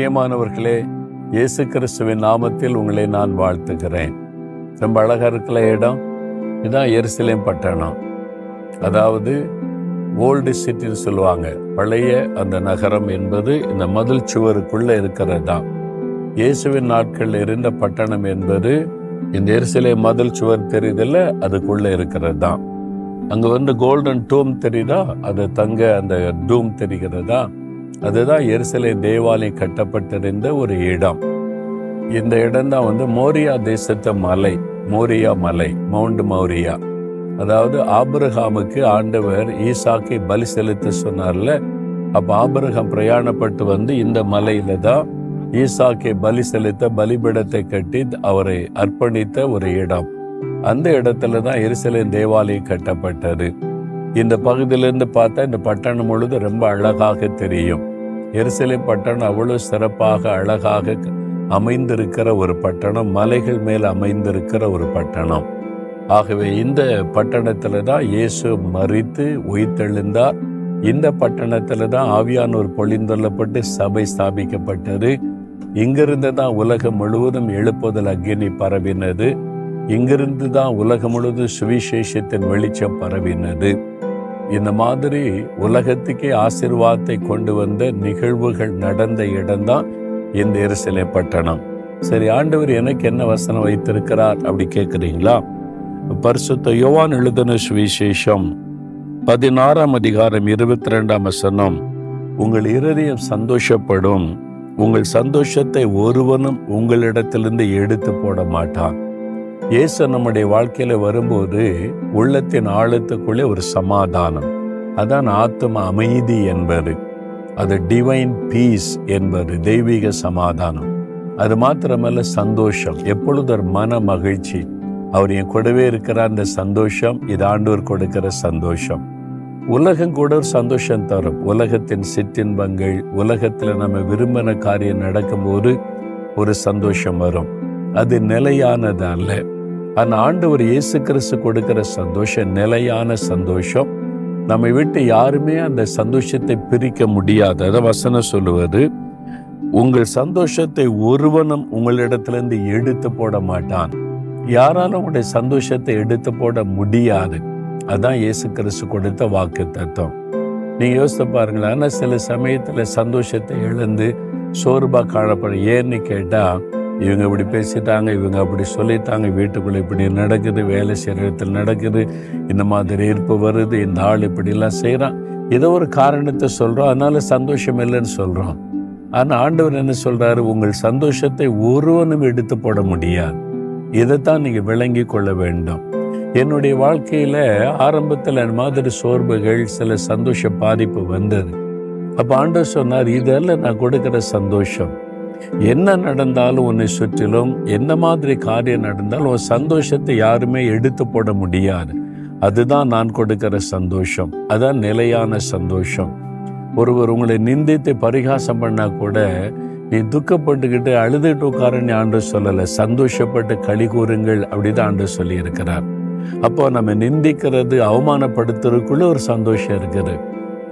பிரியமானவர்களே இயேசு கிறிஸ்துவின் நாமத்தில் உங்களை நான் வாழ்த்துகிறேன். ரொம்ப அழகாக இருக்கிற இடம். இதுதான் எருசலேம் பட்டணம். அதாவது ஓல்டு சிட்டின்னு சொல்லுவாங்க. பழைய அந்த நகரம் என்பது இந்த மதில் சுவருக்குள்ள இருக்கிறது தான். இயேசுவின் நாட்களில் இருந்த பட்டணம் என்பது இந்த எரிசிலை மதில் சுவர் தெரியுதில்ல? அதுக்குள்ள இருக்கிறது தான். அங்கே வந்து கோல்டன் டூம் தெரியுதா? அது தங்க அந்த டூம் தெரிகிறதா அதுதான் எருசலே தேவாலயம் கட்டப்பட்டிருந்த ஒரு இடம். இந்த இடம் தான் வந்து மோரியா தேசத்து மலை மோரியா மலை மவுண்ட் மௌரியா. அதாவது ஆபிரகாமுக்கு ஆண்டவர் ஈசாக்கை பலி செலுத்த சொன்னார்ல அப்ப ஆபிரகாம் பிரயாணப்பட்டு வந்து இந்த மலையில தான் ஈசாக்கை பலி செலுத்த பலிபீடத்தை கட்டி அவரை அர்ப்பணித்த ஒரு இடம். அந்த இடத்துல தான் எரிசலின் தேவாலயம் கட்டப்பட்டது. இந்த பகுதியிலிருந்து பார்த்தா இந்த பட்டணம் முழுது ரொம்ப அழகாக தெரியும். எரிசலை பட்டணம் அவ்வளவு சிறப்பாக அழகாக அமைந்திருக்கிற ஒரு பட்டணம் மலைகள் மேல் அமைந்திருக்கிற ஒரு பட்டணம். ஆகவே இந்த பட்டணத்தில் தான் இயேசு மறித்து உயிர்த்தெழுந்தார். இந்த பட்டணத்தில் தான் ஆவியானூர் பொழிந்தொள்ளப்பட்டு சபை ஸ்தாபிக்கப்பட்டது. இங்கிருந்து தான் உலகம் முழுவதும் எழுப்புதல் அக்னி பரவினது. இங்கிருந்து தான் உலகம் முழுவதும் சுவிசேஷத்தின் வெளிச்சம் பரவினது. இந்த மாதிரி உலகத்துக்கே ஆசிர்வாதத்தை கொண்டு வந்த நிகழ்வுகள் நடந்த இடம்தான் இந்த எரிசிலை பட்டணம். சரி ஆண்டவர் எனக்கு என்ன வசனம் வைத்திருக்கிறார் அப்படி கேட்குறீங்களா? பரிசுத்த யோவான் எழுதின சுவிசேஷம் பதினாறாம் அதிகாரம் இருபத்தி ரெண்டாம் வசனம். உங்கள் இருதயம் சந்தோஷப்படும் உங்கள் சந்தோஷத்தை ஒருவனும் உங்களிடத்திலிருந்து எடுத்து போட மாட்டான். இயேசு நம்முடைய வாழ்க்கையில் வரும்போது உள்ளத்தின் ஆழத்துக்குள்ளே ஒரு சமாதானம். அதான் ஆத்ம அமைதி என்பது. அது டிவைன் பீஸ் என்பது தெய்வீக சமாதானம். அது மாத்திரமல்ல சந்தோஷம். எப்பொழுது ஒரு மன மகிழ்ச்சி. அவர் என் கூடவே இருக்கிற அந்த சந்தோஷம் இது ஆண்டவர் கொடுக்கிற சந்தோஷம். உலகம் கூட ஒரு சந்தோஷம் தரும். உலகத்தின் சிற்றின்பங்கள் உலகத்தில் நம்ம விரும்பின காரியம் நடக்கும்போது ஒரு சந்தோஷம் வரும். அது நிலையானது அல்ல. அந்த ஆண்டவர் இயேசு கிறிஸ்து கொடுக்கிற சந்தோஷம் நிலையான சந்தோஷம். நம்மை விட்டு யாருமே அந்த சந்தோஷத்தை பிரிக்க முடியாது. அதை வசனம் சொல்லுவது உங்கள் சந்தோஷத்தை ஒருவனும் உங்களிடத்திலிருந்து எடுத்து போட மாட்டான். யாராலும் உங்களுடைய சந்தோஷத்தை எடுத்து போட முடியாது. அதான் இயேசு கிறிஸ்து கொடுத்த வாக்கு தத்துவம் நீங்க யோசித்து பாருங்களேன் ஆனால் சில சமயத்துல சந்தோஷத்தை இழந்து சோர்வா காணப்படும். ஏன்னு கேட்டால் இவங்க இப்படி பேசிட்டாங்க இவங்க அப்படி சொல்லிட்டாங்க வீட்டுக்குள்ளே இப்படி நடக்குது வேலை செய்கிற இடத்துல நடக்குது இந்த மாதிரி ஈர்ப்பு வருது இந்த ஆள் இப்படிலாம் செய்கிறான் ஏதோ ஒரு காரணத்தை சொல்கிறோம் அதனால் சந்தோஷம் இல்லைன்னு சொல்கிறோம் ஆனால் ஆண்டவர் என்ன சொல்கிறாரு உங்கள் சந்தோஷத்தை ஒருவனும் எடுத்து போட முடியாது. இதைத்தான் நீங்கள் விளங்கி கொள்ள வேண்டும். என்னுடைய வாழ்க்கையில் ஆரம்பத்தில் அந்த மாதிரி சோர்வுகள் சில சந்தோஷ பாதிப்பு வந்தது. அப்போ ஆண்டவர் சொன்னார் இதெல்லாம் நான் கொடுக்குற சந்தோஷம். என்ன நடந்தாலும் உன்னை சுற்றிலும் என்ன மாதிரி காரியம் நடந்தாலும் உன் சந்தோஷத்தை யாருமே எடுத்து போட முடியாது. அதுதான் நான் கொடுக்கிற சந்தோஷம். அதான் நிலையான சந்தோஷம். ஒருவர் உங்களை நிந்தித்து பரிகாசம் பண்ணா கூட நீ துக்கப்பட்டுக்கிட்டு அழுதுட்டு உட்காரன்னு ஆண்டு சொல்லலை. சந்தோஷப்பட்டு களி கூறுங்கள் அப்படிதான் ஆண்டு சொல்லி இருக்கிறார் அப்போ நம்ம நிந்திக்கிறது அவமானப்படுத்துறதுக்குள்ள ஒரு சந்தோஷம் இருக்குது.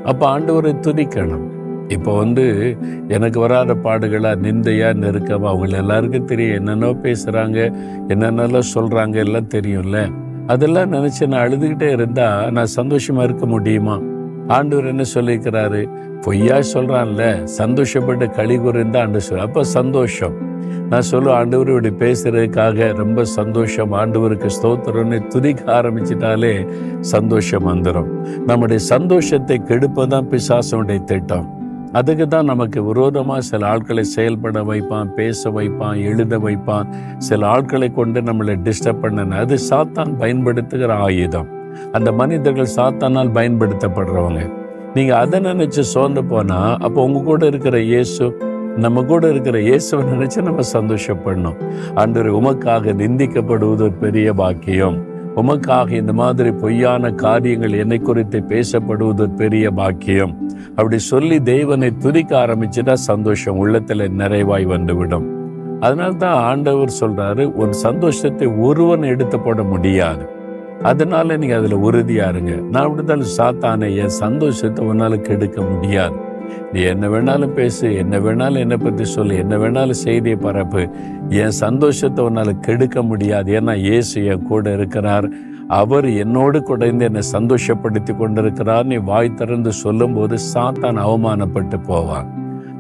அப்போ ஆண்டவரை துதிக்கணும். இப்போ வந்து எனக்கு வராத பாடுகளா நிந்தையா நெருக்கமா அவங்க எல்லாருக்கும் தெரியும் என்னென்னோ பேசுகிறாங்க என்னென்னலாம் சொல்கிறாங்க எல்லாம் தெரியும்ல. அதெல்லாம் நினச்சி நான் அழுதுகிட்டே இருந்தா நான் சந்தோஷமா இருக்க முடியுமா? ஆண்டவர் என்ன சொல்லியிருக்கிறாரு? பொய்யா சொல்கிறான்ல சந்தோஷப்பட்டு களி கூறுந்தா ஆண்டு சொல். அப்போ சந்தோஷம். நான் சொல்லுவேன் ஆண்டவர் இப்படி பேசுறதுக்காக ரொம்ப சந்தோஷம். ஆண்டவருக்கு ஸ்தோத்திரம்னு துதிக்க ஆரம்பிச்சிட்டாலே சந்தோஷம் வந்துடும் நம்முடைய சந்தோஷத்தை கெடுப்பதான் பிசாசனுடைய திட்டம். அதுக்கு தான் நமக்கு விரோதமாக சில ஆட்களை செயல்பட வைப்பான் பேச வைப்பான் எழுத வைப்பான். சில ஆட்களை கொண்டு நம்மளை டிஸ்டர்ப் பண்ணன அது சாத்தான் பயன்படுத்துகிற ஆயுதம். அந்த மனிதர்கள் சாத்தானால் பயன்படுத்தப்படுறவங்க. நீங்கள் அதை நினச்சி சோர்ந்து போனால் அப்போ உங்கள் கூட இருக்கிற இயேசு நம்ம கூட இருக்கிற இயேசுவை நினச்சி நம்ம சந்தோஷப்படணும். அன்று உமக்காக நிந்திக்கப்படுவது ஒரு பெரிய பாக்கியம். உமக்காக இந்த மாதிரி பொய்யான காரியங்கள் என்னை குறித்து பேசப்படுவது பெரிய பாக்கியம். அப்படி சொல்லி தெய்வனை துதிக்க ஆரம்பிச்சுட்டா சந்தோஷம் உள்ளத்துல நிறைவாய் வந்துவிடும். அதனால தான் ஆண்டவர் சொல்றாரு உன் சந்தோஷத்தை ஒருவன் எடுத்து போட முடியாது. அதனால நீங்க அதுல உறுதியா இருங்க. நான் அப்படித்தான் சாத்தானே என் சந்தோஷத்தை உன்னால கெடுக்க முடியாது. நீ என்ன வேணாலும் பேசு என்ன வேணாலும் என்னை பற்றி சொல்லு என்ன வேணாலும் செய்தியை பரப்பு. என் சந்தோஷத்தை உன்னால் கெடுக்க முடியாது. ஏன்னா இயேசு என் கூட இருக்கிறார். அவர் என்னோடு குடைந்து என்னை சந்தோஷப்படுத்தி கொண்டிருக்கிறார். நீ வாய் திறந்து சொல்லும்போது சாத்தான் அவமானப்பட்டு போவான்.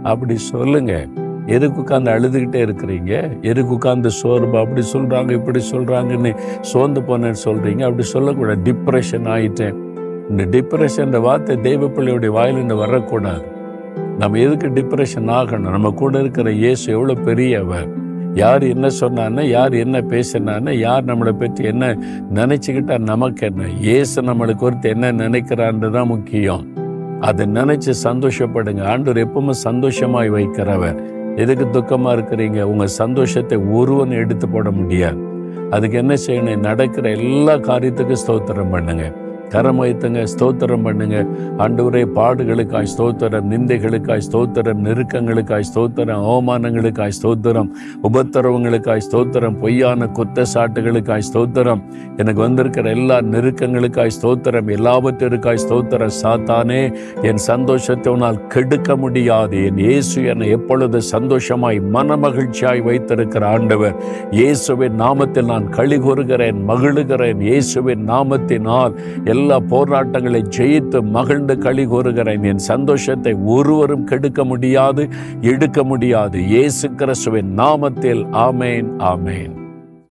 அப்படி சொல்லுங்க. எதுக்கு உட்காந்து அழுதுகிட்டே இருக்கிறீங்க? எதுக்கு உட்காந்து சோர்வு? அப்படி சொல்றாங்க இப்படி சொல்றாங்கன்னு சோர்ந்து போனேன்னு சொல்றீங்க. அப்படி சொல்லக்கூடாது. டிப்ரெஷன் ஆயிட்டேன். இந்த டிப்ரெஷன் வார்த்தை தெய்வ பிள்ளையுடைய வாயிலிருந்து வரக்கூடாது. நம்ம எதுக்கு டிப்ரெஷன் ஆகணும்? நம்ம கூட இருக்கிற இயேசு எவ்வளோ பெரியவர்? யார் என்ன சொன்னான்னு யார் என்ன பேசினான்னு யார் நம்மளை பற்றி என்ன நினச்சிக்கிட்டா நமக்கு என்ன? இயேசு நம்மளுக்கு குறித்து என்ன நினைக்கிறான்னு தான் முக்கியம். அதை நினைச்சு சந்தோஷப்படுங்க. ஆண்டவர் எப்பவுமே சந்தோஷமாய் வைக்கிறவர். எதுக்கு துக்கமாக இருக்கிறீங்க? உங்கள் சந்தோஷத்தை ஒருவன் எடுத்து போட முடியாது. அதுக்கு என்ன செய்யணும்? நடக்கிற எல்லா காரியத்துக்கும் ஸ்தோத்திரம் பண்ணுங்கள் கரம் வைத்துங்க ஸ்தோத்திரம் பண்ணுங்க. ஆண்டவரே பாடுகளுக்காய் ஸ்தோத்திரம் நிந்தைகளுக்காய் ஸ்தோத்திரம் நெருக்கங்களுக்காய் ஸ்தோத்திரம் அவமானங்களுக்காய் ஸ்தோத்திரம் உபத்திரவங்களுக்காய் ஸ்தோத்திரம் பொய்யான குத்தசாட்டுகளுக்காய் ஸ்தோத்திரம். எனக்கு வந்திருக்கிற எல்லா நெருக்கங்களுக்காய் ஸ்தோத்திரம் எல்லாவற்றிற்காய் ஸ்தோத்திரம். சாத்தானே என் சந்தோஷத்தை உன்னால் கெடுக்க முடியாது. என் இயேசு என்னை எப்பொழுது சந்தோஷமாய் மனமகிழ்ச்சியாய் வைத்திருக்கிற ஆண்டவர் இயேசுவின் நாமத்தில் நான் களி கூறுகிறேன் மகிழுகிறேன். இயேசுவின் நாமத்தினால் எல்லா போராட்டங்களை ஜெயித்து மகிழ்ந்து களி கூறுகிறேன். என் சந்தோஷத்தை ஒருவரும் கெடுக்க முடியாது எடுக்க முடியாது. இயேசு கிறிஸ்துவின் நாமத்தில் ஆமேன் ஆமேன்.